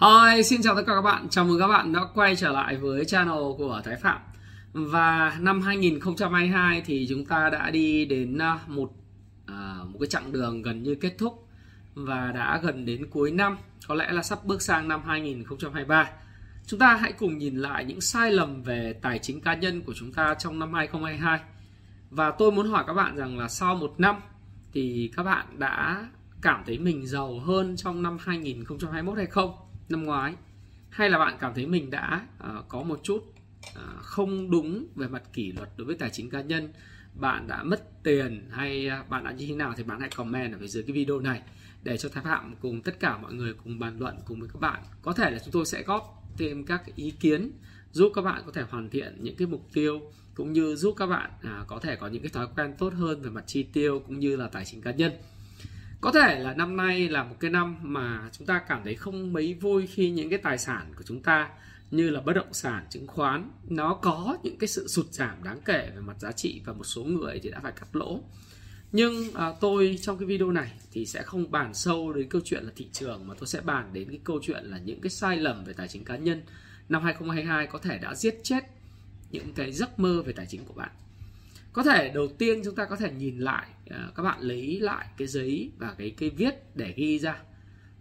Hi, xin chào tất cả các bạn. Chào mừng các bạn đã quay trở lại với channel của Thái Phạm. Và năm 2022 thì chúng ta đã đi đến à, một à, một cái chặng đường gần như kết thúc và đã gần đến cuối năm, có lẽ là sắp bước sang năm 2023. Chúng ta hãy cùng nhìn lại những sai lầm về tài chính cá nhân của chúng ta trong năm 2022. Và tôi muốn hỏi các bạn rằng là sau một năm thì các bạn đã cảm thấy mình giàu hơn trong năm 2021 hay không? Năm ngoái? Hay là bạn cảm thấy mình đã uh, có một chút uh, không đúng về mặt kỷ luật đối với tài chính cá nhân? Bạn đã mất tiền hay uh, bạn đã như thế nào thì bạn hãy comment ở phía dưới cái video này để cho Thái Phạm cùng tất cả mọi người cùng bàn luận cùng với các bạn. Có thể là chúng tôi sẽ góp thêm các ý kiến giúp các bạn có thể hoàn thiện những cái mục tiêu cũng như giúp các bạn à, có thể có những cái thói quen tốt hơn về mặt chi tiêu cũng như là tài chính cá nhân có thể là năm nay là một cái năm mà chúng ta cảm thấy không mấy vui khi những cái tài sản của chúng ta như là bất động sản chứng khoán nó có những cái sự sụt giảm đáng kể về mặt giá trị và một số người thì đã phải cắt lỗ. Nhưng à, tôi trong cái video này thì sẽ không bàn sâu đến câu chuyện là thị trường mà tôi sẽ bàn đến cái câu chuyện là những cái sai lầm về tài chính cá nhân. Năm 2022 có thể đã giết chết những cái giấc mơ về tài chính của bạn có thể đầu tiên chúng ta có thể nhìn lại à, các bạn lấy lại cái giấy và cái cây viết để ghi ra.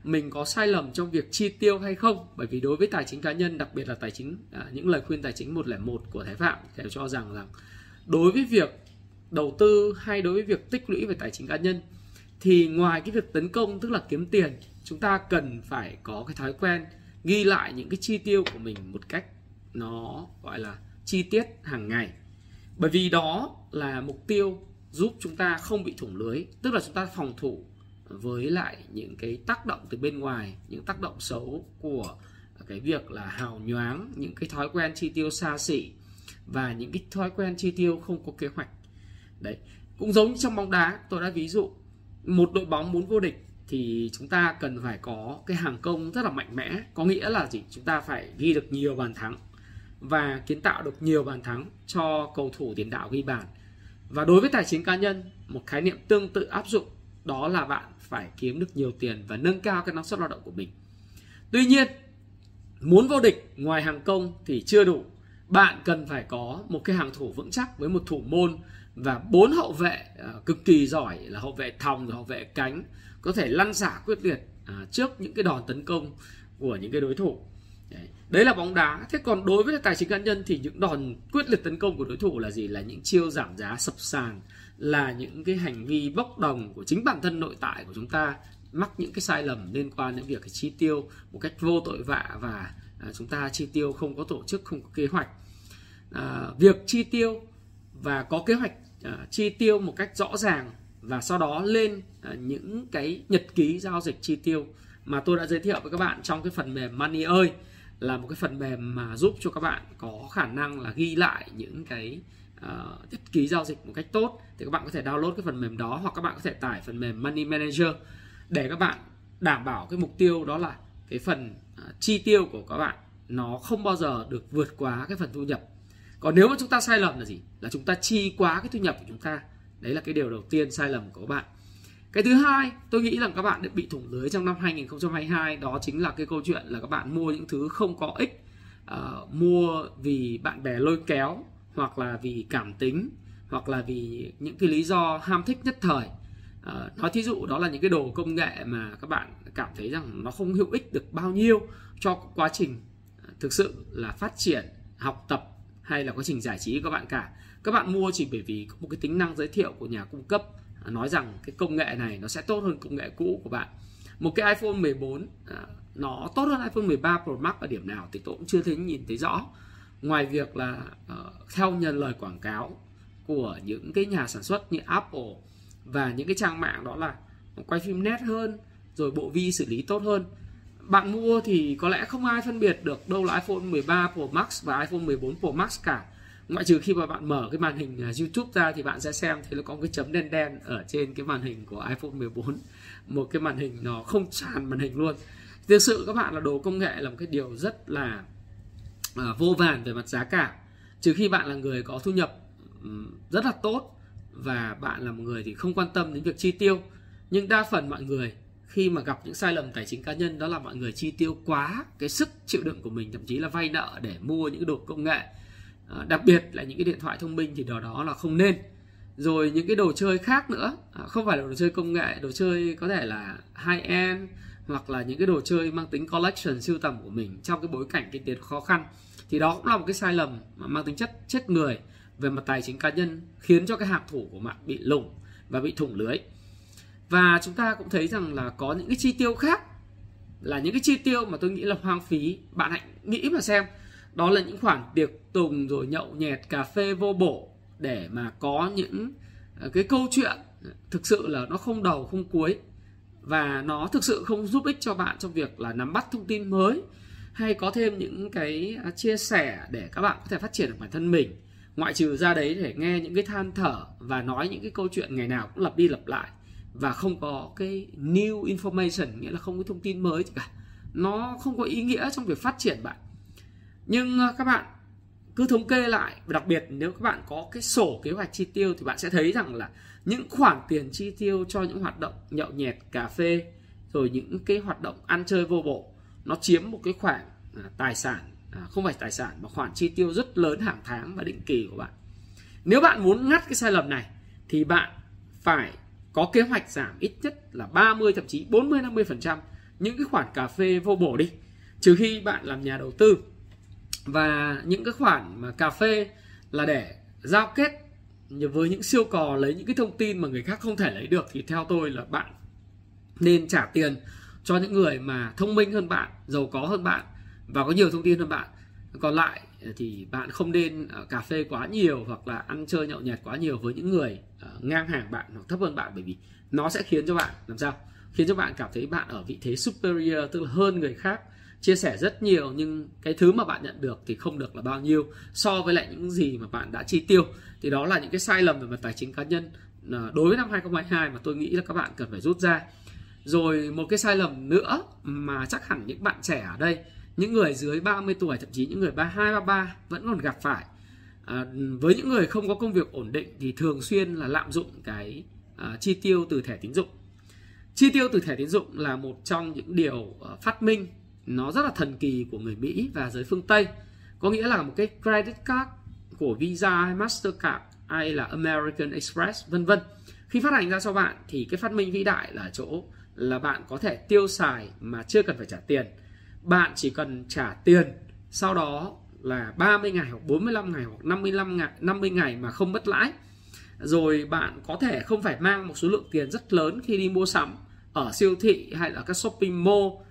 Mình có sai lầm trong việc chi tiêu hay không? Bởi vì đối với tài chính cá nhân, đặc biệt là tài chính à, những lời khuyên tài chính 101 của Thái Phạm đều cho rằng rằng đối với việc đầu tư hay đối với việc tích lũy về tài chính cá nhân thì ngoài cái việc tấn công, tức là kiếm tiền, chúng ta cần phải có cái thói quen ghi lại những cái chi tiêu của mình một cách nó gọi là chi tiết hàng ngày bởi vì đó là mục tiêu giúp chúng ta không bị thủng lưới, tức là chúng ta phòng thủ với lại những cái tác động từ bên ngoài, những tác động xấu của cái việc là hào nhoáng những cái thói quen chi tiêu xa xỉ và những cái thói quen chi tiêu không có kế hoạch. Đấy, cũng giống như trong bóng đá, tôi đã ví dụ, một đội bóng muốn vô địch thì chúng ta cần phải có cái hàng công rất là mạnh mẽ, có nghĩa là gì? Chúng ta phải ghi được nhiều bàn thắng và kiến tạo được nhiều bàn thắng cho cầu thủ tiền đạo ghi bàn. Và đối với tài chính cá nhân, một khái niệm tương tự áp dụng đó là bạn phải kiếm được nhiều tiền và nâng cao cái năng suất lao động của mình. Tuy nhiên, muốn vô địch ngoài hàng công thì chưa đủ. Bạn cần phải có một cái hàng thủ vững chắc với một thủ môn và bốn hậu vệ à, cực kỳ giỏi là hậu vệ thòng và hậu vệ cánh có thể lăn xả quyết liệt à, trước những cái đòn tấn công của những cái đối thủ Đấy. là bóng đá. Thế còn đối với tài chính cá nhân thì những đòn quyết liệt tấn công của đối thủ là gì? Là những chiêu giảm giá sập sàn là những cái hành vi bốc đồng của chính bản thân nội tại của chúng ta mắc những cái sai lầm liên quan đến việc chi tiêu một cách vô tội vạ và à, chúng ta chi tiêu không có tổ chức không có kế hoạch. À, việc chi tiêu và có kế hoạch à, chi tiêu một cách rõ ràng và sau đó lên à, những cái nhật ký giao dịch chi tiêu mà tôi đã giới thiệu với các bạn trong cái phần mềm Money ơi là một cái phần mềm mà giúp cho các bạn có khả năng là ghi lại những cái uh, thiết ký giao dịch một cách tốt. Thì các bạn có thể download cái phần mềm đó hoặc các bạn có thể tải phần mềm Money Manager để các bạn đảm bảo cái mục tiêu đó là cái phần uh, chi tiêu của các bạn nó không bao giờ được vượt quá cái phần thu nhập. Còn nếu mà chúng ta sai lầm là gì? Là chúng ta chi quá cái thu nhập của chúng ta. Đấy là cái điều đầu tiên sai lầm của các bạn cái thứ hai tôi nghĩ rằng các bạn bị thủng lưới trong năm 2022 đó chính là cái câu chuyện là các bạn mua những thứ không có ích uh, mua vì bạn bè lôi kéo hoặc là vì cảm tính hoặc là vì những cái lý do ham thích nhất thời. Uh, nói thí dụ đó là những cái đồ công nghệ mà các bạn cảm thấy rằng nó không hữu ích được bao nhiêu cho quá trình ờ, thực sự là phát triển học tập hay là quá trình giải trí của các bạn cả. Các bạn mua chỉ bởi vì có một cái tính năng giới thiệu của nhà cung cấp À, nói rằng cái công nghệ này nó sẽ tốt hơn công nghệ cũ của bạn. Một cái iPhone 14 à, nó tốt hơn iPhone 13 Pro Max ở điểm nào thì tôi cũng chưa thấy nhìn thấy rõ. Ngoài việc là uh, theo nhân lời quảng cáo của những cái nhà sản xuất như Apple và những cái trang mạng đó là quay phim nét hơn rồi bộ vi xử lý tốt hơn. Bạn mua thì có lẽ không ai phân biệt được đâu là iPhone 13 Pro Max và iPhone 14 Pro Max cả ngoại trừ khi mà bạn mở cái màn hình à, YouTube ra thì bạn sẽ xem thấy nó có cái chấm đen đen ở trên cái màn hình của iPhone 14 một cái màn hình nó không tràn màn hình luôn. Thực sự các bạn là đồ công nghệ là một cái điều rất là uh, vô vàn về mặt giá cả. Trừ khi bạn là người có thu nhập um, rất là tốt và bạn là một người thì không quan tâm đến việc chi tiêu. Nhưng đa phần mọi người khi mà gặp những sai lầm tài chính cá nhân đó là mọi người chi tiêu quá cái sức chịu đựng của mình thậm chí là vay nợ để mua những đồ công nghệ. Ờ, đặc biệt là những cái điện thoại thông minh thì đó đó là không nên. Rồi những cái đồ chơi khác nữa à, không phải là đồ chơi công nghệ, đồ chơi có thể là high end hoặc là những cái đồ chơi mang tính collection siêu tầm của mình trong cái bối cảnh kinh tế khó khăn, thì đó cũng là một cái sai lầm mà mang tính chất chết người về mặt tài chính cá nhân, khiến cho cái hạc thủ của bạn bị lủng và bị thủng lưới. Và chúng ta cũng thấy rằng là có những cái chi tiêu khác, là những cái chi tiêu mà tôi nghĩ là hoang phí, bạn hãy nghĩ mà xem đó là những khoản tiệc tùng rồi nhậu nhẹt cà phê vô bổ để mà có những à, cái câu chuyện thực sự là nó không đầu, không cuối. Và nó thực sự không giúp ích cho bạn trong việc là nắm bắt thông tin mới, hay có thêm những cái à, chia sẻ để các bạn có thể phát triển được bản thân mình. Ngoại trừ ra đấy để nghe những cái than thở và nói những cái câu chuyện ngày nào cũng lặp đi lặp lại và không có cái new information, nghĩa là không có thông tin mới gì cả. Nó không có ý nghĩa trong việc phát triển bạn nhưng ờ, các bạn cứ thống kê lại đặc biệt nếu các bạn có cái sổ kế hoạch chi tiêu thì bạn sẽ thấy rằng là những khoản tiền chi tiêu cho những hoạt động nhậu nhẹt cà phê rồi những cái hoạt động ăn chơi vô bổ nó chiếm một cái khoản à, tài sản à, không phải tài sản mà khoản chi tiêu rất lớn hàng tháng và định kỳ của bạn. Nếu bạn muốn ngắt cái sai lầm này thì bạn phải có kế hoạch giảm ít nhất là 30 thậm chí 40 50% những cái khoản cà phê vô bổ đi trừ khi bạn làm nhà đầu tư và những cái khoản mà cà phê là để giao kết với những siêu cò, lấy những cái thông tin mà người khác không thể lấy được thì theo tôi là bạn nên trả tiền cho những người mà thông minh hơn bạn, giàu có hơn bạn và có nhiều thông tin hơn bạn. Còn lại thì bạn không nên ờ, cà phê quá nhiều hoặc là ăn chơi nhậu nhẹt quá nhiều với những người ờ, ngang hàng bạn hoặc thấp hơn bạn bởi vì nó sẽ khiến cho bạn, làm sao? Khiến cho bạn cảm thấy bạn ở vị thế superior, tức là hơn người khác chia sẻ rất nhiều nhưng cái thứ mà bạn nhận được thì không được là bao nhiêu so với lại những gì mà bạn đã chi tiêu. Thì đó là những cái sai lầm về mặt tài chính cá nhân à, đối với năm 2022 mà tôi nghĩ là các bạn cần phải rút ra. Rồi một cái sai lầm nữa mà chắc hẳn những bạn trẻ ở đây những người dưới 30 tuổi thậm chí những người 32 33 vẫn còn gặp phải. À, với những người không có công việc ổn định thì thường xuyên là lạm dụng cái à, chi tiêu từ thẻ tín dụng. Chi tiêu từ thẻ tín dụng là một trong những điều uh, phát minh nó rất là thần kỳ của người Mỹ và giới phương Tây. Có nghĩa là một cái credit card của Visa hay Mastercard hay là American Express, vân vân. Khi phát hành ra cho bạn thì cái phát minh vĩ đại là chỗ là bạn có thể tiêu xài mà chưa cần phải trả tiền. Bạn chỉ cần trả tiền, sau đó là 30 ngày hoặc 45 ngày hoặc 55 ngày 50 ngày mà không mất lãi. Rồi bạn có thể không phải mang một số lượng tiền rất lớn khi đi mua sắm ở siêu thị hay là các shopping mall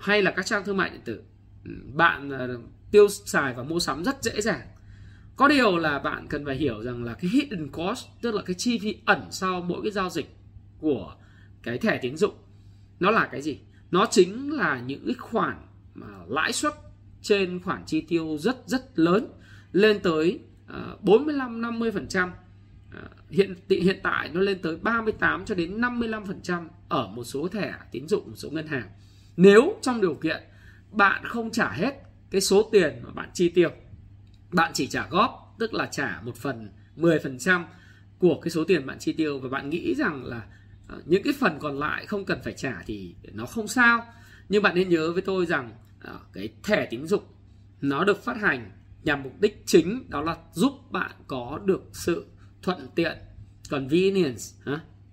hay là các trang thương mại điện tử. Ừ, bạn ờ, tiêu xài và mua sắm rất dễ dàng. Có điều là bạn cần phải hiểu rằng là cái hidden cost, tức là cái chi phí ẩn sau mỗi cái giao dịch của cái thẻ tín dụng, nó là cái gì? Nó chính là những cái khoản mà lãi suất trên khoản chi tiêu rất rất lớn, lên tới ờ, 45 50 phần trăm. Ờ, hiện hiện tại nó lên tới 38 cho đến 55 phần trăm ở một số thẻ tín dụng, một số ngân hàng nếu trong điều kiện bạn không trả hết cái số tiền mà bạn chi tiêu, bạn chỉ trả góp, tức là trả một phần 10% của cái số tiền bạn chi tiêu và bạn nghĩ rằng là ờ, những cái phần còn lại không cần phải trả thì nó không sao. Nhưng bạn nên nhớ với tôi rằng ờ, cái thẻ tín dụng nó được phát hành nhằm mục đích chính đó là giúp bạn có được sự thuận tiện, convenience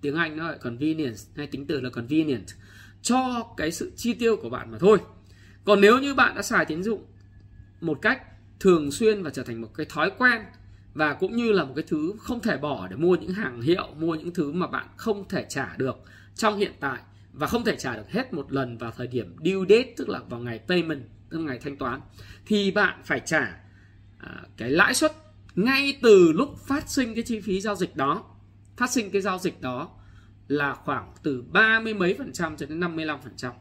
tiếng Anh nó gọi convenience, hay tính từ là convenient cho cái sự chi tiêu của bạn mà thôi. Còn nếu như bạn đã xài tín dụng một cách thường xuyên và trở thành một cái thói quen và cũng như là một cái thứ không thể bỏ để mua những hàng hiệu, mua những thứ mà bạn không thể trả được trong hiện tại và không thể trả được hết một lần vào thời điểm due date, tức là vào ngày payment, tức là ngày thanh toán, thì bạn phải trả à, cái lãi suất ngay từ lúc phát sinh cái chi phí giao dịch đó. Phát sinh cái giao dịch đó là khoảng từ ba mươi mấy phần trăm cho đến 55 phần trăm.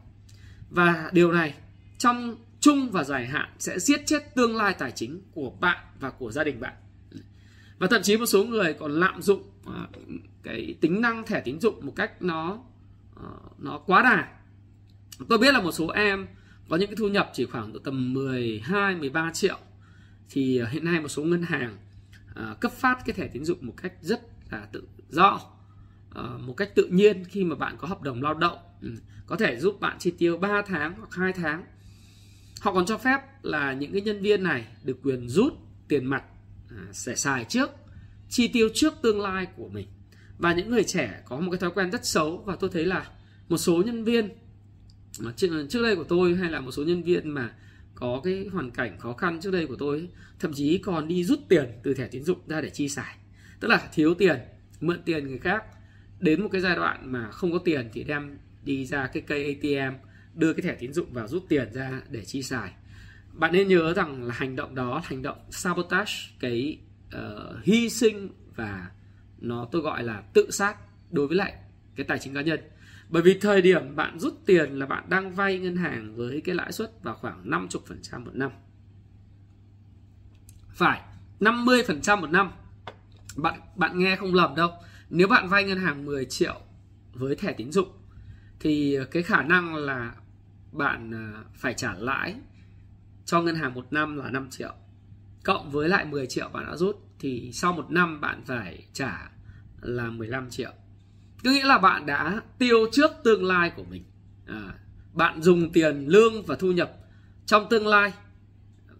Và điều này trong chung và dài hạn sẽ giết chết tương lai tài chính của bạn và của gia đình bạn. Và thậm chí một số người còn lạm dụng à, cái tính năng thẻ tín dụng một cách nó à, nó quá đà. Tôi biết là một số em có những cái thu nhập chỉ khoảng tầm 12 13 triệu. Thì à, hiện nay một số ngân hàng cấp phát cái thẻ tín dụng một cách rất là tự do. Ờ, một cách tự nhiên khi mà bạn có hợp đồng lao động. Ừ, có thể giúp bạn chi tiêu 3 tháng hoặc 2 tháng. Họ còn cho phép là những cái nhân viên này được quyền rút tiền mặt à, sẽ xài trước chi tiêu trước tương lai của mình. Và những người trẻ có một cái thói quen rất xấu và tôi thấy là một số nhân viên trước, trước đây của tôi hay là một số nhân viên mà có cái hoàn cảnh khó khăn trước đây của tôi thậm chí còn đi rút tiền từ thẻ tín dụng ra để chi xài. Tức là thiếu tiền mượn tiền người khác đến một cái giai đoạn mà không có tiền thì đem đi ra cái cây ATM đưa cái thẻ tín dụng vào rút tiền ra để chi xài. Bạn nên nhớ rằng là hành động đó là hành động sabotage cái uh, hy sinh và nó tôi gọi là tự sát đối với lại cái tài chính cá nhân. Bởi vì thời điểm bạn rút tiền là bạn đang vay ngân hàng với cái lãi suất vào khoảng 50% một năm. Phải 50% một năm. Bạn bạn nghe không lầm đâu nếu bạn vay ngân hàng 10 triệu với thẻ tín dụng thì cái khả năng là bạn à, phải trả lãi cho ngân hàng một năm là 5 triệu. Cộng với lại 10 triệu bạn đã rút thì sau một năm bạn phải trả là 15 triệu. Có nghĩa là bạn đã tiêu trước tương lai của mình. À, bạn dùng tiền lương và thu nhập trong tương lai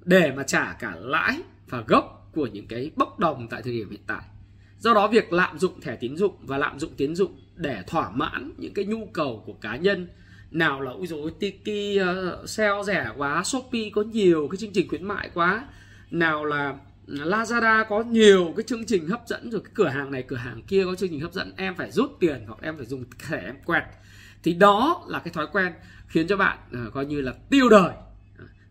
để mà trả cả lãi và gốc của những cái bốc đồng tại thời điểm hiện tại do đó việc lạm dụng thẻ tín dụng và lạm dụng tín dụng để thỏa mãn những cái nhu cầu của cá nhân nào là ui dồi tiki uh, sale rẻ quá shopee có nhiều cái chương trình khuyến mại quá nào là Lazada có nhiều cái chương trình hấp dẫn rồi cái cửa hàng này cửa hàng kia có chương trình hấp dẫn em phải rút tiền hoặc em phải dùng thẻ em quẹt. Thì đó là cái thói quen khiến cho bạn uh, coi như là tiêu đời.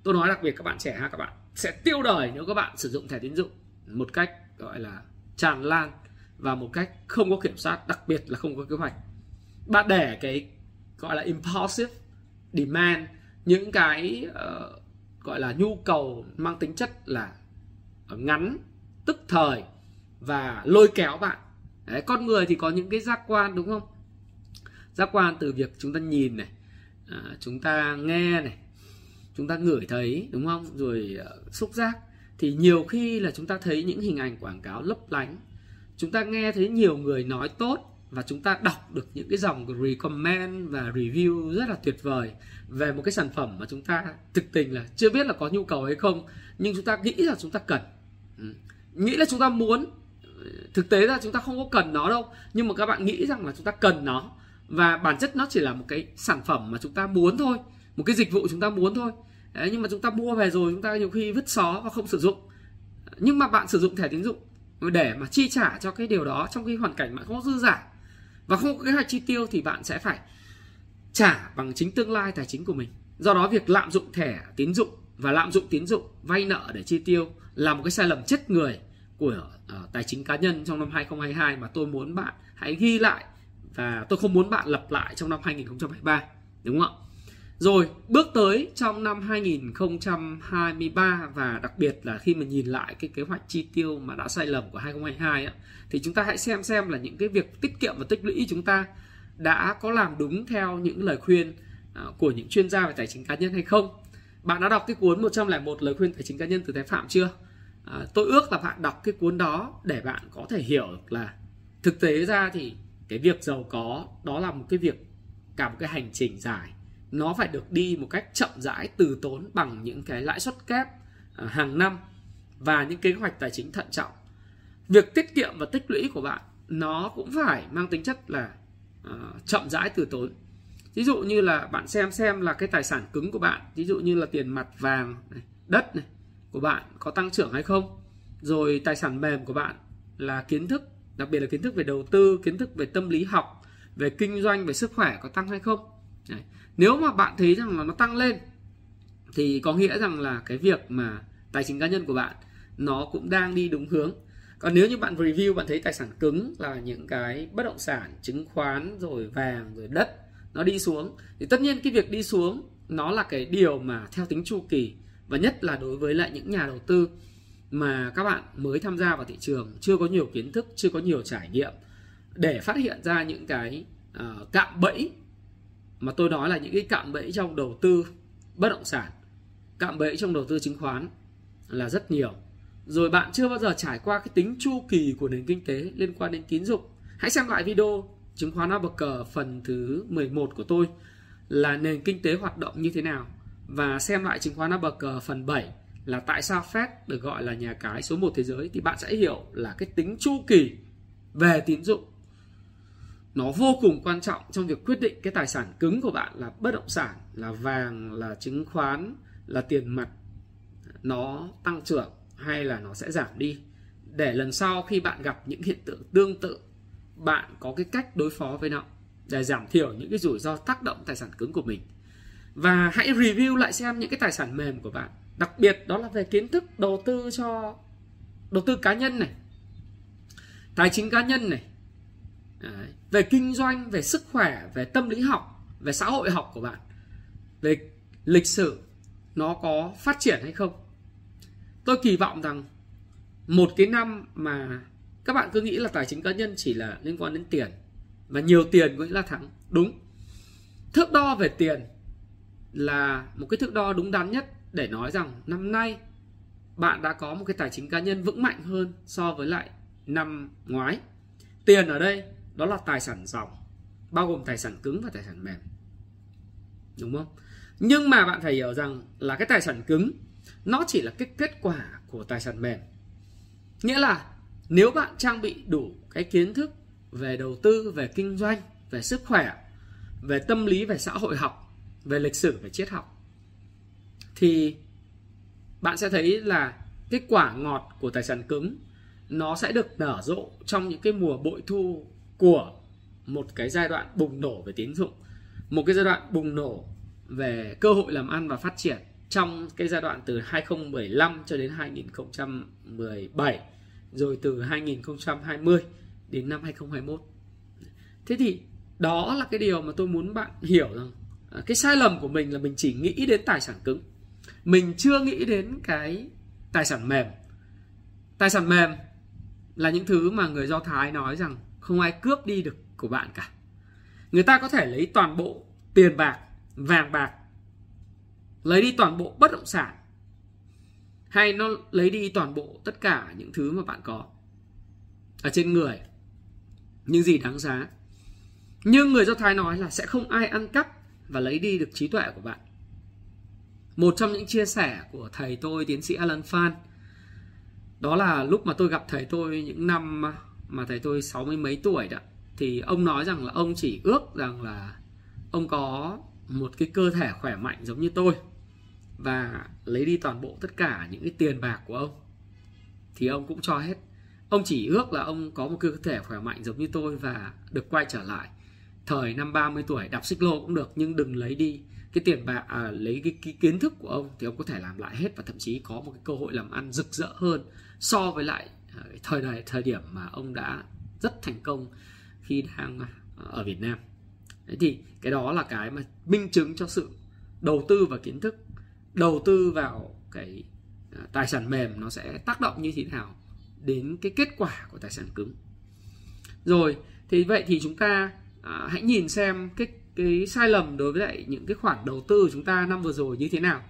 Tôi nói đặc biệt các bạn trẻ ha các bạn sẽ tiêu đời nếu các bạn sử dụng thẻ tín dụng một cách gọi là tràn lan và một cách không có kiểm soát đặc biệt là không có kế hoạch. Bạn để cái gọi là impulsive demand những cái uh, gọi là nhu cầu mang tính chất là ngắn tức thời và lôi kéo bạn. Đấy, con người thì có những cái giác quan đúng không? Giác quan từ việc chúng ta nhìn này à, chúng ta nghe này chúng ta ngửi thấy đúng không? Rồi uh, xúc giác. Thì nhiều khi là chúng ta thấy những hình ảnh quảng cáo lấp lánh chúng ta nghe thấy nhiều người nói tốt và chúng ta đọc được những cái dòng recommend và review rất là tuyệt vời về một cái sản phẩm mà chúng ta thực tình là chưa biết là có nhu cầu hay không nhưng chúng ta nghĩ là chúng ta cần ừ. nghĩ là chúng ta muốn thực tế ra chúng ta không có cần nó đâu nhưng mà các bạn nghĩ rằng là chúng ta cần nó và bản chất nó chỉ là một cái sản phẩm mà chúng ta muốn thôi một cái dịch vụ chúng ta muốn thôi Đấy, nhưng mà chúng ta mua về rồi chúng ta nhiều khi vứt xó và không sử dụng nhưng mà bạn sử dụng thẻ tín dụng để mà chi trả cho cái điều đó trong cái hoàn cảnh bạn không có dư giả. Và không có kế hoạch chi tiêu thì bạn sẽ phải trả bằng chính tương lai tài chính của mình. Do đó việc lạm dụng thẻ tín dụng và lạm dụng tín dụng vay nợ để chi tiêu là một cái sai lầm chết người của uh, tài chính cá nhân trong năm 2022 mà tôi muốn bạn hãy ghi lại và tôi không muốn bạn lặp lại trong năm 2023 đúng không ạ? Rồi bước tới trong năm 2023 và đặc biệt là khi mà nhìn lại cái kế hoạch chi tiêu mà đã sai lầm của 2022 á, thì chúng ta hãy xem xem là những cái việc tiết kiệm và tích lũy chúng ta đã có làm đúng theo những lời khuyên à, của những chuyên gia về tài chính cá nhân hay không. Bạn đã đọc cái cuốn 101 lời khuyên tài chính cá nhân từ Thái Phạm chưa? À, tôi ước là bạn đọc cái cuốn đó để bạn có thể hiểu là thực tế ra thì cái việc giàu có đó là một cái việc cả một cái hành trình dài nó phải được đi một cách chậm rãi từ tốn bằng những cái lãi suất kép à, hàng năm và những kế hoạch tài chính thận trọng. Việc tiết kiệm và tích lũy của bạn nó cũng phải mang tính chất là uh, chậm rãi từ tốn. Ví dụ như là bạn xem xem là cái tài sản cứng của bạn ví dụ như là tiền mặt vàng này, đất này của bạn có tăng trưởng hay không rồi tài sản mềm của bạn là kiến thức đặc biệt là kiến thức về đầu tư kiến thức về tâm lý học về kinh doanh về sức khỏe có tăng hay không. Đấy. Nếu mà bạn thấy rằng là nó tăng lên thì có nghĩa rằng là cái việc mà tài chính cá nhân của bạn nó cũng đang đi đúng hướng. Còn nếu như bạn review bạn thấy tài sản cứng là những cái bất động sản chứng khoán rồi vàng rồi đất nó đi xuống thì tất nhiên cái việc đi xuống nó là cái điều mà theo tính chu kỳ và nhất là đối với lại những nhà đầu tư mà các bạn mới tham gia vào thị trường chưa có nhiều kiến thức chưa có nhiều trải nghiệm để phát hiện ra những cái uh, cạm bẫy mà tôi nói là những cái cạm bẫy trong đầu tư bất động sản, cạm bẫy trong đầu tư chứng khoán là rất nhiều. Rồi bạn chưa bao giờ trải qua cái tính chu kỳ của nền kinh tế liên quan đến tín dụng. Hãy xem lại video chứng khoán cờ phần thứ 11 của tôi là nền kinh tế hoạt động như thế nào. Và xem lại chứng khoán cờ phần 7 là tại sao Fed được gọi là nhà cái số 1 thế giới thì bạn sẽ hiểu là cái tính chu kỳ về tín dụng nó vô cùng quan trọng trong việc quyết định cái tài sản cứng của bạn là bất động sản, là vàng, là chứng khoán, là tiền mặt. Nó tăng trưởng hay là nó sẽ giảm đi. Để lần sau khi bạn gặp những hiện tượng tương tự, bạn có cái cách đối phó với nó để giảm thiểu những cái rủi ro tác động tài sản cứng của mình. Và hãy review lại xem những cái tài sản mềm của bạn, đặc biệt đó là về kiến thức đầu tư cho, đầu tư cá nhân này, tài chính cá nhân này Đấy. về kinh doanh, về sức khỏe, về tâm lý học, về xã hội học của bạn, về lịch sử, nó có phát triển hay không? Tôi kỳ vọng rằng một cái năm mà các bạn cứ nghĩ là tài chính cá nhân chỉ là liên quan đến tiền và nhiều tiền có nghĩa là thắng. Đúng. Thước đo về tiền là một cái thước đo đúng đắn nhất để nói rằng năm nay bạn đã có một cái tài chính cá nhân vững mạnh hơn so với lại năm ngoái. Tiền ở đây đó là tài sản dòng bao gồm tài sản cứng và tài sản mềm. Đúng không? Nhưng mà bạn phải hiểu rằng là cái tài sản cứng, nó chỉ là cái kết quả của tài sản mềm. Nghĩa là nếu bạn trang bị đủ cái kiến thức về đầu tư, về kinh doanh, về sức khỏe, về tâm lý, về xã hội học, về lịch sử, về triết học, thì bạn sẽ thấy là cái quả ngọt của tài sản cứng, nó sẽ được nở rộ trong những cái mùa bội thu của một cái giai đoạn bùng nổ về tín dụng, một cái giai đoạn bùng nổ về cơ hội làm ăn và phát triển trong cái giai đoạn từ 2015 cho đến 2017 rồi từ 2020 đến năm 2021 thế thì đó là cái điều mà tôi muốn bạn hiểu rằng à, cái sai lầm của mình là mình chỉ nghĩ đến tài sản cứng. Mình chưa nghĩ đến cái tài sản mềm. Tài sản mềm là những thứ mà người do thái nói rằng không ai cướp đi được của bạn cả. Người ta có thể lấy toàn bộ tiền bạc, vàng bạc, lấy đi toàn bộ bất động sản, hay nó lấy đi toàn bộ tất cả những thứ mà bạn có ở trên người. Những gì đáng giá. Nhưng người do thái nói là sẽ không ai ăn cắp và lấy đi được trí tuệ của bạn. Một trong những chia sẻ của thầy tôi, tiến sĩ Alan Phan, đó là lúc mà tôi gặp thầy tôi những năm mà thầy tôi sáu mươi mấy tuổi đó thì ông nói rằng là ông chỉ ước rằng là ông có một cái cơ thể khỏe mạnh giống như tôi và lấy đi toàn bộ tất cả những cái tiền bạc của ông. Thì ông cũng cho hết. Ông chỉ ước là ông có một cơ thể khỏe mạnh giống như tôi và được quay trở lại. Thời năm 30 tuổi đạp xích lô cũng được nhưng đừng lấy đi cái tiền bạc à, lấy cái, cái kiến thức của ông thì ông có thể làm lại hết và thậm chí có một cái cơ hội làm ăn rực rỡ hơn so với lại thời đại thời điểm mà ông đã rất thành công khi đang à, ở Việt Nam. Đấy thì cái đó là cái mà minh chứng cho sự đầu tư và kiến thức đầu tư vào cái à, tài sản mềm nó sẽ tác động như thế nào đến cái kết quả của tài sản cứng. Rồi thì vậy thì chúng ta à, hãy nhìn xem cái cái sai lầm đối với lại những cái khoản đầu tư của chúng ta năm vừa rồi như thế nào.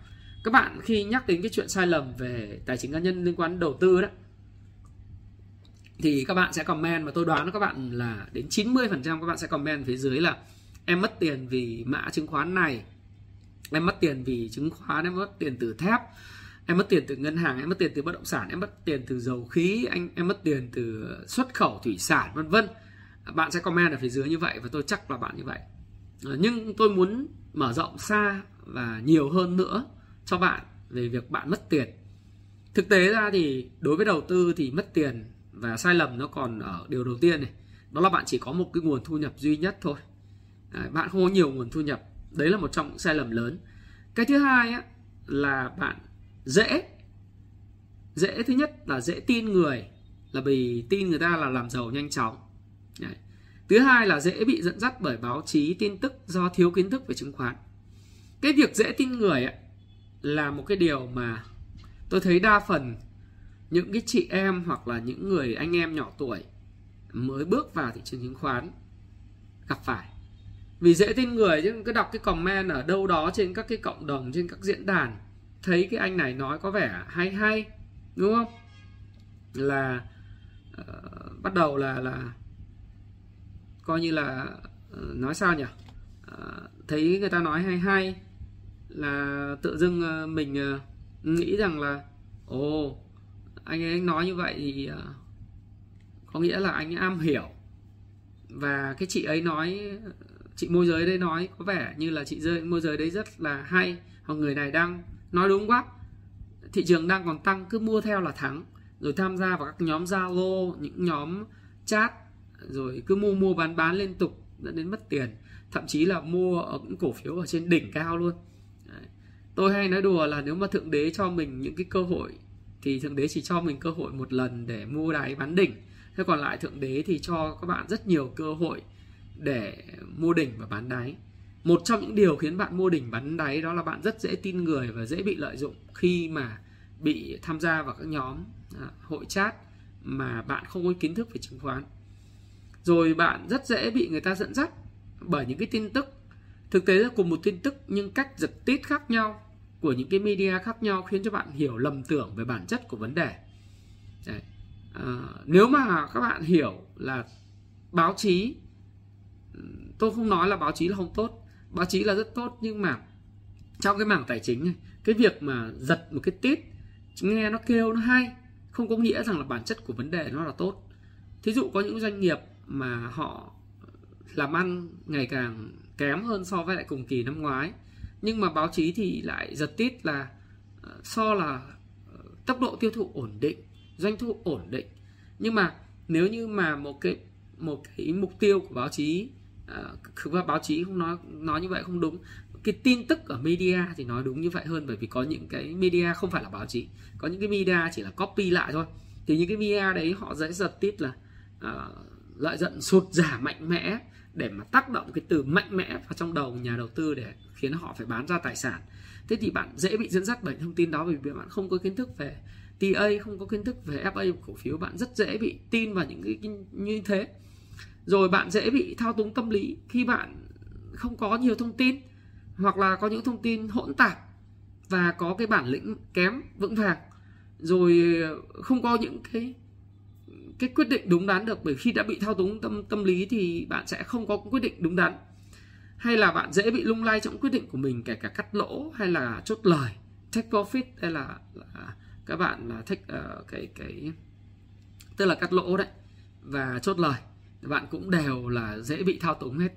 Các bạn khi nhắc đến cái chuyện sai lầm về tài chính cá nhân liên quan đến đầu tư đó thì các bạn sẽ comment, và tôi đoán các bạn là đến 90% các bạn sẽ comment phía dưới là em mất tiền vì mã chứng khoán này, em mất tiền vì chứng khoán, em mất tiền từ thép, em mất tiền từ ngân hàng, em mất tiền từ bất động sản, em mất tiền từ dầu khí, anh, em mất tiền từ xuất khẩu, thủy sản, vân vân. Bạn sẽ comment ở phía dưới như vậy, và tôi chắc là bạn như vậy. Ờ, nhưng tôi muốn mở rộng xa và nhiều hơn nữa cho bạn về việc bạn mất tiền. Thực tế ra thì đối với đầu tư thì mất tiền và sai lầm nó còn ở điều đầu tiên này. Đó là bạn chỉ có một cái nguồn thu nhập duy nhất thôi. Đấy, bạn không có nhiều nguồn thu nhập. Đấy là một trong những sai lầm lớn. Cái thứ hai á, là bạn dễ. Dễ thứ nhất là dễ tin người là vì tin người ta là làm giàu nhanh chóng. Đấy. thứ hai là dễ bị dẫn dắt bởi báo chí tin tức do thiếu kiến thức về chứng khoán. Cái việc dễ tin người ấy, là một cái điều mà tôi thấy đa phần những cái chị em hoặc là những người anh em nhỏ tuổi mới bước vào thị trường chứng khoán gặp phải. Vì dễ tin người chứ cứ đọc cái comment ở đâu đó trên các cái cộng đồng trên các diễn đàn thấy cái anh này nói có vẻ hay hay đúng không? Là uh, bắt đầu là là coi như là uh, nói sao nhỉ? Uh, thấy người ta nói hay hay là tự dưng uh, mình nghĩ rằng là ồ anh ấy nói như vậy thì ờ, có nghĩa là anh ấy am hiểu. Và cái chị ấy nói, chị môi giới đấy nói, có vẻ như là chị rơi, môi giới đấy rất là hay. Hoặc người này đang nói đúng quá. Thị trường đang còn tăng, cứ mua theo là thắng. Rồi tham gia vào các nhóm zalo, những nhóm chat, rồi cứ mua mua bán bán liên tục, dẫn đến mất tiền. Thậm chí là mua ở những cổ phiếu ở trên đỉnh cao luôn. Đấy. tôi hay nói đùa là nếu mà thượng đế cho mình những cái cơ hội thì thượng đế chỉ cho mình cơ hội một lần để mua đáy bán đỉnh. Thế còn lại thượng đế thì cho các bạn rất nhiều cơ hội để mua đỉnh và bán đáy. Một trong những điều khiến bạn mua đỉnh bán đáy đó là bạn rất dễ tin người và dễ bị lợi dụng khi mà bị tham gia vào các nhóm à, hội chat mà bạn không có kiến thức về chứng khoán. Rồi bạn rất dễ bị người ta dẫn dắt bởi những cái tin tức. Thực tế là cùng một tin tức nhưng cách giật tít khác nhau của những cái media khác nhau khiến cho bạn hiểu lầm tưởng về bản chất của vấn đề Đấy. À, nếu mà các bạn hiểu là báo chí tôi không nói là báo chí là không tốt báo chí là rất tốt nhưng mà trong cái mảng tài chính này cái việc mà giật một cái tít nghe nó kêu nó hay không có nghĩa rằng là bản chất của vấn đề nó là tốt thí dụ có những doanh nghiệp mà họ làm ăn ngày càng kém hơn so với lại cùng kỳ năm ngoái nhưng mà báo chí thì lại giật tít là ờ, so là ờ, tốc độ tiêu thụ ổn định doanh thu ổn định. Nhưng mà nếu như mà một cái một cái mục tiêu của báo chí ờ, và báo chí không nói nói như vậy không đúng. Cái tin tức ở media thì nói đúng như vậy hơn bởi vì có những cái media không phải là báo chí. Có những cái media chỉ là copy lại thôi. Thì những cái media đấy họ dễ giật tít là uh, lợi nhuận sụt giảm mạnh mẽ để mà tác động cái từ mạnh mẽ vào trong đầu nhà đầu tư để khiến họ phải bán ra tài sản. Thế thì bạn dễ bị dẫn dắt bởi thông tin đó bởi vì bạn không có kiến thức về TA không có kiến thức về FA cổ phiếu. Bạn rất dễ bị tin vào những cái như thế. Rồi bạn dễ bị thao túng tâm lý khi bạn không có nhiều thông tin hoặc là có những thông tin hỗn tạp và có cái bản lĩnh kém vững vàng. Rồi không có những cái cái quyết định đúng đắn được bởi khi đã bị thao túng tâm tâm lý thì bạn sẽ không có quyết định đúng đắn. Hay là bạn dễ bị lung lay trong quyết định của mình kể cả cắt lỗ hay là chốt lời take profit hay là, là các bạn là take uh, cái cái tức là cắt lỗ đấy và chốt lời. Bạn cũng đều là dễ bị thao túng hết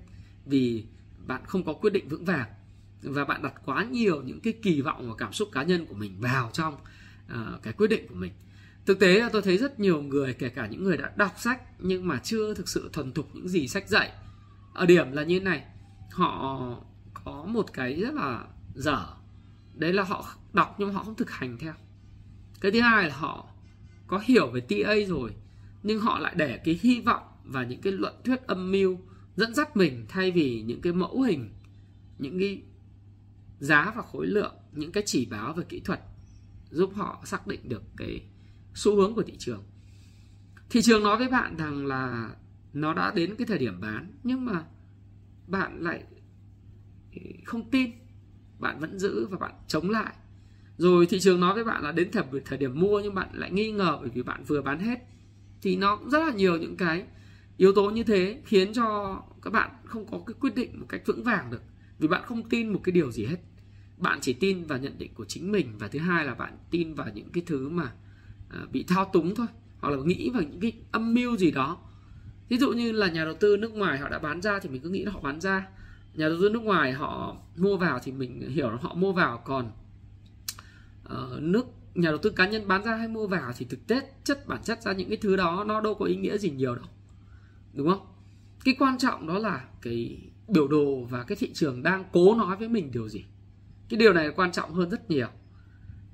vì bạn không có quyết định vững vàng và bạn đặt quá nhiều những cái kỳ vọng và cảm xúc cá nhân của mình vào trong uh, cái quyết định của mình thực tế là tôi thấy rất nhiều người, kể cả những người đã đọc sách nhưng mà chưa thực sự thuần thục những gì sách dạy. Ở điểm là như thế này, họ có một cái rất là dở. Đấy là họ đọc nhưng họ không thực hành theo. Cái thứ hai là họ có hiểu về TA rồi, nhưng họ lại để cái hy vọng và những cái luận thuyết âm mưu dẫn dắt mình thay vì những cái mẫu hình, những cái giá và khối lượng, những cái chỉ báo về kỹ thuật giúp họ xác định được cái xu hướng của thị trường. Thị trường nói với bạn rằng là nó đã đến cái thời điểm bán nhưng mà bạn lại không tin bạn vẫn giữ và bạn chống lại. Rồi thị trường nói với bạn là đến thời, thời điểm mua nhưng bạn lại nghi ngờ bởi vì bạn vừa bán hết. Thì nó cũng rất là nhiều những cái yếu tố như thế khiến cho các bạn không có cái quyết định một cách vững vàng được vì bạn không tin một cái điều gì hết. Bạn chỉ tin vào nhận định của chính mình và thứ hai là bạn tin vào những cái thứ mà À, bị thao túng thôi hoặc là nghĩ vào những cái âm mưu gì đó. Ví dụ như là nhà đầu tư nước ngoài họ đã bán ra thì mình cứ nghĩ là họ bán ra. Nhà đầu tư nước ngoài họ mua vào thì mình hiểu là họ mua vào còn uh, nước nhà đầu tư cá nhân bán ra hay mua vào thì thực tế chất bản chất ra những cái thứ đó nó đâu có ý nghĩa gì nhiều đâu đúng không? Cái quan trọng đó là cái biểu đồ và cái thị trường đang cố nói với mình điều gì. Cái điều này quan trọng hơn rất nhiều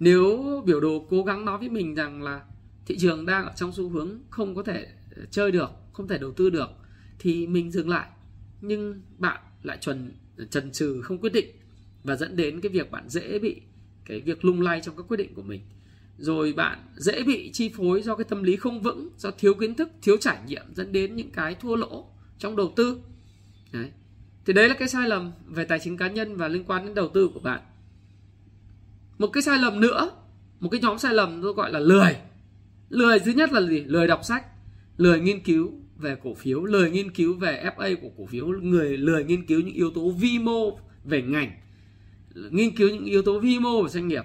nếu biểu đồ cố gắng nói với mình rằng là thị trường đang ở trong xu hướng không có thể ờ, chơi được, không thể đầu tư được, thì mình dừng lại. Nhưng bạn lại chuẩn ờ, trần trừ không quyết định và dẫn đến cái việc bạn dễ bị cái việc lung lay trong các quyết định của mình. Rồi bạn dễ bị chi phối do cái tâm lý không vững, do thiếu kiến thức, thiếu trải nghiệm, dẫn đến những cái thua lỗ trong đầu tư. Đấy. thì đấy là cái sai lầm về tài chính cá nhân và liên quan đến đầu tư của bạn một cái sai lầm nữa, một cái nhóm sai lầm tôi gọi là lười. Lười thứ nhất là gì? Lười đọc sách, lười nghiên cứu về cổ phiếu, lười nghiên cứu về FA của cổ phiếu, người lười nghiên cứu những yếu tố vi mô về ngành, nghiên cứu những yếu tố vi mô của doanh nghiệp.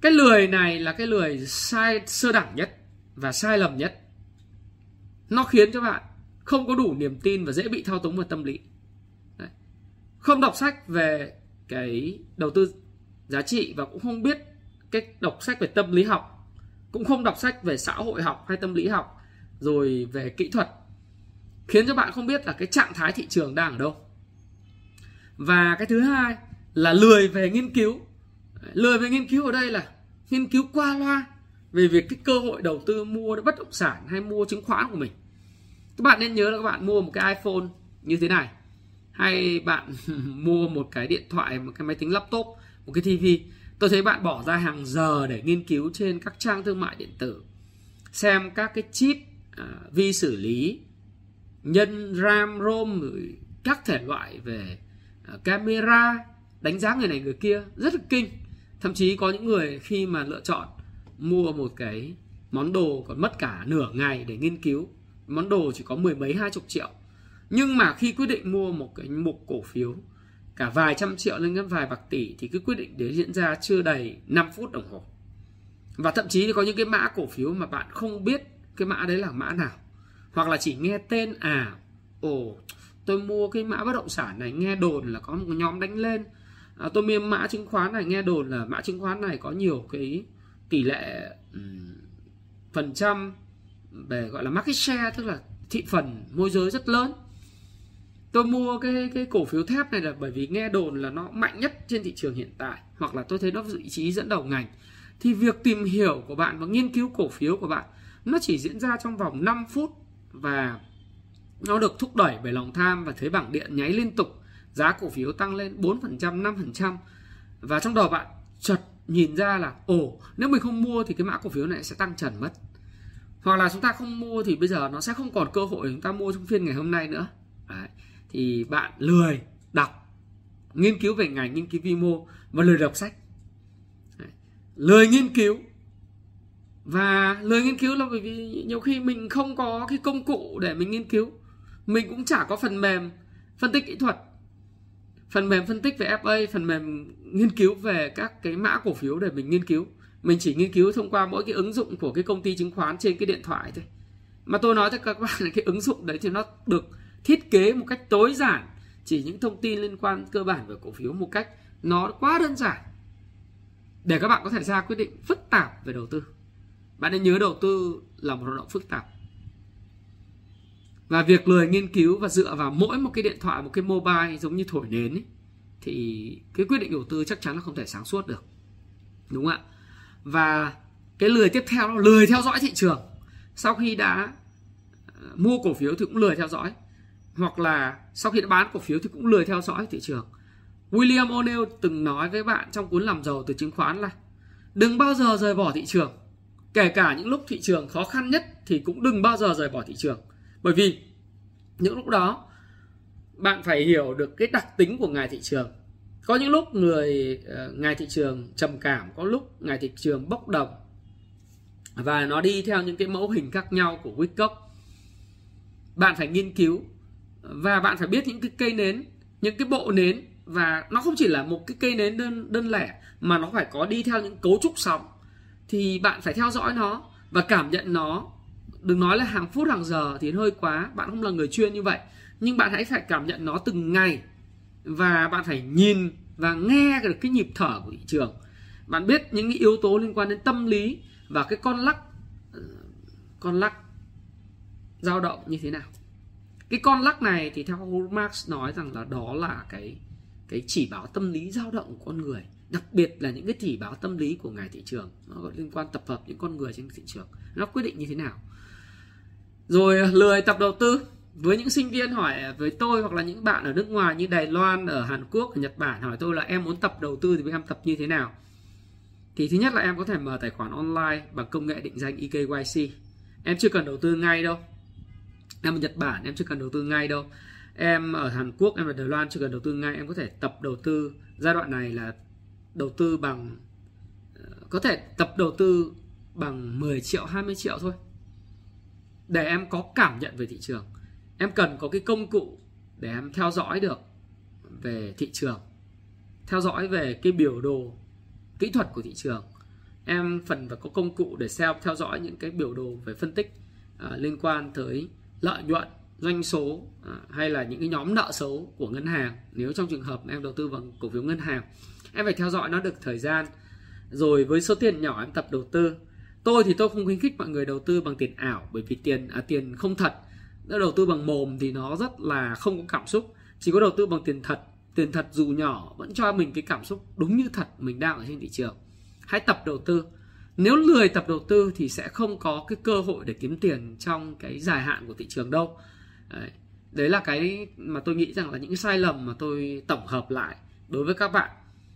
Cái lười này là cái lười sai, sơ đẳng nhất và sai lầm nhất. Nó khiến cho bạn không có đủ niềm tin và dễ bị thao túng vào tâm lý. Đấy. không đọc sách về cái đầu tư giá trị và cũng không biết cách đọc sách về tâm lý học, cũng không đọc sách về xã hội học hay tâm lý học, rồi về kỹ thuật, khiến cho bạn không biết là cái trạng thái thị trường đang ở đâu. Và cái thứ hai là lười về nghiên cứu. Lười về nghiên cứu ở đây là nghiên cứu qua loa về việc cái cơ hội đầu tư mua bất động sản hay mua chứng khoán của mình. Các bạn nên nhớ là các bạn mua một cái iPhone như thế này, hay bạn mua một cái điện thoại, một cái máy tính laptop một cái TV, tôi thấy bạn bỏ ra hàng giờ để nghiên cứu trên các trang thương mại điện tử xem các cái chip à, vi xử lý nhân ram rom các thể loại về à, camera đánh giá người này người kia. Rất là kinh. Thậm chí có những người khi mà lựa chọn mua một cái món đồ còn mất cả nửa ngày để nghiên cứu món đồ chỉ có mười mấy hai chục triệu. Nhưng mà khi quyết định mua một cái mục cổ phiếu cả vài trăm triệu lên đến vài bạc tỷ thì cái quyết định đấy diễn ra chưa đầy 5 phút đồng hồ. Và thậm chí có những cái mã cổ phiếu mà bạn không biết cái mã đấy là mã nào. Hoặc là chỉ nghe tên à ồ tôi mua cái mã bất động sản này nghe đồn là có một nhóm đánh lên. À, tôi mua mã chứng khoán này nghe đồn là mã chứng khoán này có nhiều cái tỷ lệ um, phần trăm về gọi là market share tức là thị phần môi giới rất lớn tôi mua cái cái cổ phiếu thép này là bởi vì nghe đồn là nó mạnh nhất trên thị trường hiện tại hoặc là tôi thấy nó vị trí dẫn đầu ngành. Thì việc tìm hiểu của bạn và nghiên cứu cổ phiếu của bạn nó chỉ diễn ra trong vòng 5 phút và nó được thúc đẩy bởi lòng tham và thấy bảng điện nháy liên tục. Giá cổ phiếu tăng lên 4%, 5% và trong đầu bạn chợt nhìn ra là ồ nếu mình không mua thì cái mã cổ phiếu này sẽ tăng trần mất. Hoặc là chúng ta không mua thì bây giờ nó sẽ không còn cơ hội chúng ta mua trong phiên ngày hôm nay nữa. Đấy thì bạn lười đọc, nghiên cứu về ngành, nghiên cứu vi mô và lười đọc sách. Lười nghiên cứu. Và lười nghiên cứu là bởi vì nhiều khi mình không có cái công cụ để mình nghiên cứu. Mình cũng chả có phần mềm phân tích kỹ thuật, phần mềm phân tích về FA phần mềm nghiên cứu về các cái mã cổ phiếu để mình nghiên cứu. Mình chỉ nghiên cứu thông qua mỗi cái ứng dụng của cái công ty chứng khoán trên cái điện thoại thôi. Mà tôi nói cho các bạn là cái ứng dụng đấy thì nó được thiết kế một cách tối giản. Chỉ những thông tin liên quan cơ bản về cổ phiếu một cách nó quá đơn giản. Để các bạn có thể ra quyết định phức tạp về đầu tư. Bạn nên nhớ đầu tư là một hoạt động phức tạp. Và việc lười nghiên cứu và dựa vào mỗi một cái điện thoại một cái mobile giống như thổi nến ấy, thì cái quyết định đầu tư chắc chắn là không thể sáng suốt được. Đúng không ạ? Và cái lười tiếp theo nó lười theo dõi thị trường. Sau khi đã ờ, mua cổ phiếu thì cũng lười theo dõi hoặc là sau khi đã bán cổ phiếu thì cũng lười theo dõi thị trường. William O'Neill từng nói với bạn trong cuốn làm giàu từ chứng khoán là, đừng bao giờ rời bỏ thị trường, kể cả những lúc thị trường khó khăn nhất thì cũng đừng bao giờ rời bỏ thị trường. Bởi vì những lúc đó, bạn phải hiểu được cái đặc tính của ngài thị trường. Có những lúc người ờ, ngài thị trường trầm cảm, có lúc ngài thị trường bốc đồng. Và nó đi theo những cái mẫu hình khác nhau của Wyckoff bạn phải nghiên cứu và bạn phải biết những cái cây nến, những cái bộ nến. Và nó không chỉ là một cái cây nến đơn đơn lẻ, mà nó phải có đi theo những cấu trúc sóng. Thì bạn phải theo dõi nó và cảm nhận nó. Đừng nói là hàng phút, hàng giờ thì hơi quá, bạn không là người chuyên như vậy. Nhưng bạn hãy phải cảm nhận nó từng ngày. Và bạn phải nhìn và nghe được cái nhịp thở của thị trường. Bạn biết những cái yếu tố liên quan đến tâm lý và cái con lắc ờ, con lắc dao động như thế nào cái con lắc này thì theo Marx nói rằng là đó là cái cái chỉ báo tâm lý dao động của con người, đặc biệt là những cái chỉ báo tâm lý của ngài thị trường, nó liên quan tập hợp những con người trên thị trường, nó quyết định như thế nào. Rồi ờ, lười tập đầu tư, với những sinh viên hỏi ờ, với tôi hoặc là những bạn ở nước ngoài như Đài Loan, ở Hàn Quốc, ở Nhật Bản, hỏi tôi là em muốn tập đầu tư thì em tập như thế nào? Thì thứ nhất là em có thể mở tài khoản online bằng công nghệ định danh EKYC em chưa cần đầu tư ngay đâu em ở Nhật Bản em chưa cần đầu tư ngay đâu. Em ở Hàn Quốc em ở Đài Loan chưa cần đầu tư ngay. Em có thể tập đầu tư. Giai đoạn này là đầu tư bằng ờ, có thể tập đầu tư bằng 10 triệu 20 triệu thôi. Để em có cảm nhận về thị trường. Em cần có cái công cụ để em theo dõi được về thị trường. Theo dõi về cái biểu đồ kỹ thuật của thị trường. Em phần và có công cụ để theo theo dõi những cái biểu đồ về phân tích uh, liên quan tới lợi nhuận doanh số à, hay là những cái nhóm nợ xấu của ngân hàng. Nếu trong trường hợp em đầu tư vào cổ phiếu ngân hàng em phải theo dõi nó được thời gian. Rồi với số tiền nhỏ em tập đầu tư. Tôi thì tôi không khuyến khích mọi người đầu tư bằng tiền ảo bởi vì tiền à, tiền không thật. Nếu đầu tư bằng mồm thì nó rất là không có cảm xúc. Chỉ có đầu tư bằng tiền thật. Tiền thật dù nhỏ vẫn cho mình cái cảm xúc đúng như thật mình đang ở trên thị trường. Hãy tập đầu tư nếu lười tập đầu tư thì sẽ không có cái cơ hội để kiếm tiền trong cái dài hạn của thị trường đâu. Đấy, đấy là cái mà tôi nghĩ rằng là những cái sai lầm mà tôi tổng hợp lại đối với các bạn.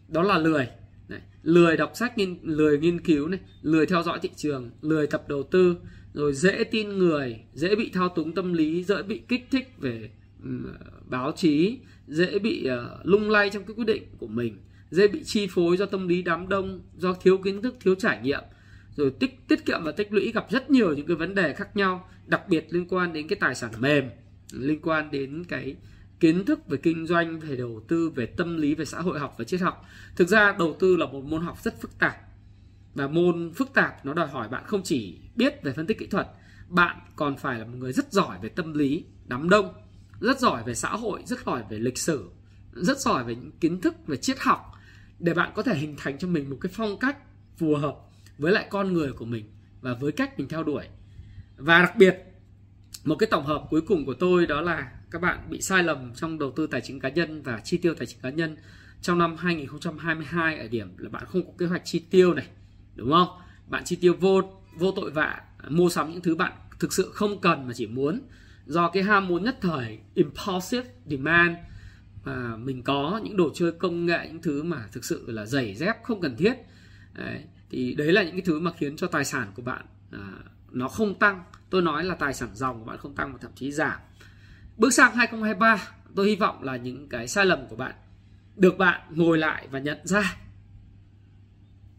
Đó là lười. Đấy, lười đọc sách nghiên, lười nghiên cứu này lười theo dõi thị trường lười tập đầu tư rồi dễ tin người dễ bị thao túng tâm lý dễ bị kích thích về um, báo chí dễ bị uh, lung lay trong cái quyết định của mình dễ bị chi phối do tâm lý đám đông, do thiếu kiến thức, thiếu trải nghiệm. Rồi tích, tiết kiệm và tích lũy gặp rất nhiều những cái vấn đề khác nhau, đặc biệt liên quan đến cái tài sản mềm, liên quan đến cái kiến thức về kinh doanh, về đầu tư, về tâm lý, về xã hội học và triết học. Thực ra đầu tư là một môn học rất phức tạp. Và môn phức tạp nó đòi hỏi bạn không chỉ biết về phân tích kỹ thuật, bạn còn phải là một người rất giỏi về tâm lý đám đông, rất giỏi về xã hội, rất giỏi về lịch sử, rất giỏi về những kiến thức về triết học để bạn có thể hình thành cho mình một cái phong cách phù hợp với lại con người của mình và với cách mình theo đuổi. Và đặc biệt, một cái tổng hợp cuối cùng của tôi đó là các bạn bị sai lầm trong đầu tư tài chính cá nhân và chi tiêu tài chính cá nhân trong năm 2022 ở điểm là bạn không có kế hoạch chi tiêu này, đúng không? Bạn chi tiêu vô vô tội vạ, mua sắm những thứ bạn thực sự không cần mà chỉ muốn do cái ham muốn nhất thời, impulsive demand mà mình có những đồ chơi công nghệ những thứ mà thực sự là giày dép không cần thiết. Đấy, thì đấy là những cái thứ mà khiến cho tài sản của bạn à, nó không tăng. Tôi nói là tài sản dòng của bạn không tăng mà thậm chí giảm. Bước sang 2023 tôi hy vọng là những cái sai lầm của bạn được bạn ngồi lại và nhận ra.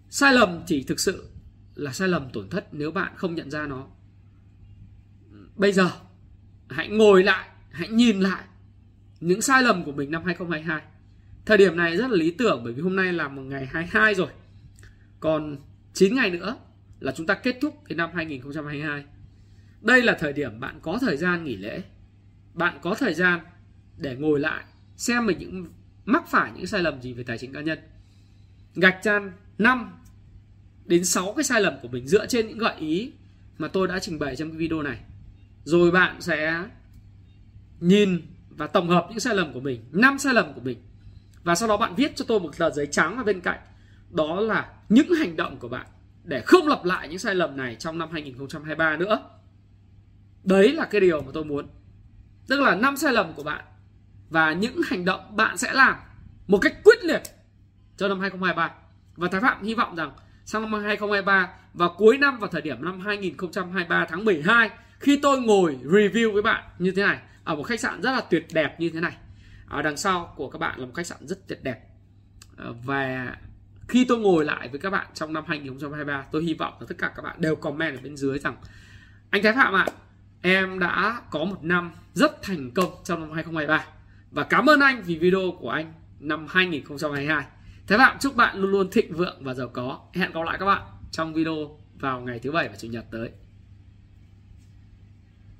Sai lầm chỉ thực sự là sai lầm tổn thất nếu bạn không nhận ra nó. Bây giờ hãy ngồi lại hãy nhìn lại những sai lầm của mình năm 2022 thời điểm này rất là lý tưởng bởi vì hôm nay là một ngày 22 rồi. Còn 9 ngày nữa là chúng ta kết thúc cái năm 2022 đây là thời điểm bạn có thời gian nghỉ lễ. Bạn có thời gian để ngồi lại xem mình những, mắc phải những sai lầm gì về tài chính cá nhân. Gạch chan 5 đến 6 cái sai lầm của mình dựa trên những gợi ý mà tôi đã trình bày trong cái video này. Rồi bạn sẽ nhìn và tổng hợp những sai lầm của mình, năm sai lầm của mình. Và sau đó bạn viết cho tôi một tờ giấy trắng ở bên cạnh. Đó là những hành động của bạn để không lặp lại những sai lầm này trong năm 2023 nữa. Đấy là cái điều mà tôi muốn. Tức là năm sai lầm của bạn và những hành động bạn sẽ làm một cách quyết liệt cho năm 2023 và Thái Phạm hy vọng rằng sang năm 2023 và cuối năm vào thời điểm năm 2023 tháng 12 khi tôi ngồi review với bạn như thế này ở một khách sạn rất là tuyệt đẹp như thế này. Ở đằng sau của các bạn là một khách sạn rất tuyệt đẹp. Ờ, và khi tôi ngồi lại với các bạn trong năm 2023 tôi hy vọng là tất cả các bạn đều comment ở bên dưới rằng, anh Thái Phạm ạ, em đã có một năm rất thành công trong năm 2023 và cảm ơn anh vì video của anh năm 2022 Thái Phạm, chúc bạn luôn luôn thịnh vượng và giàu có. Hẹn gặp lại các bạn trong video vào ngày thứ bảy và chủ nhật tới.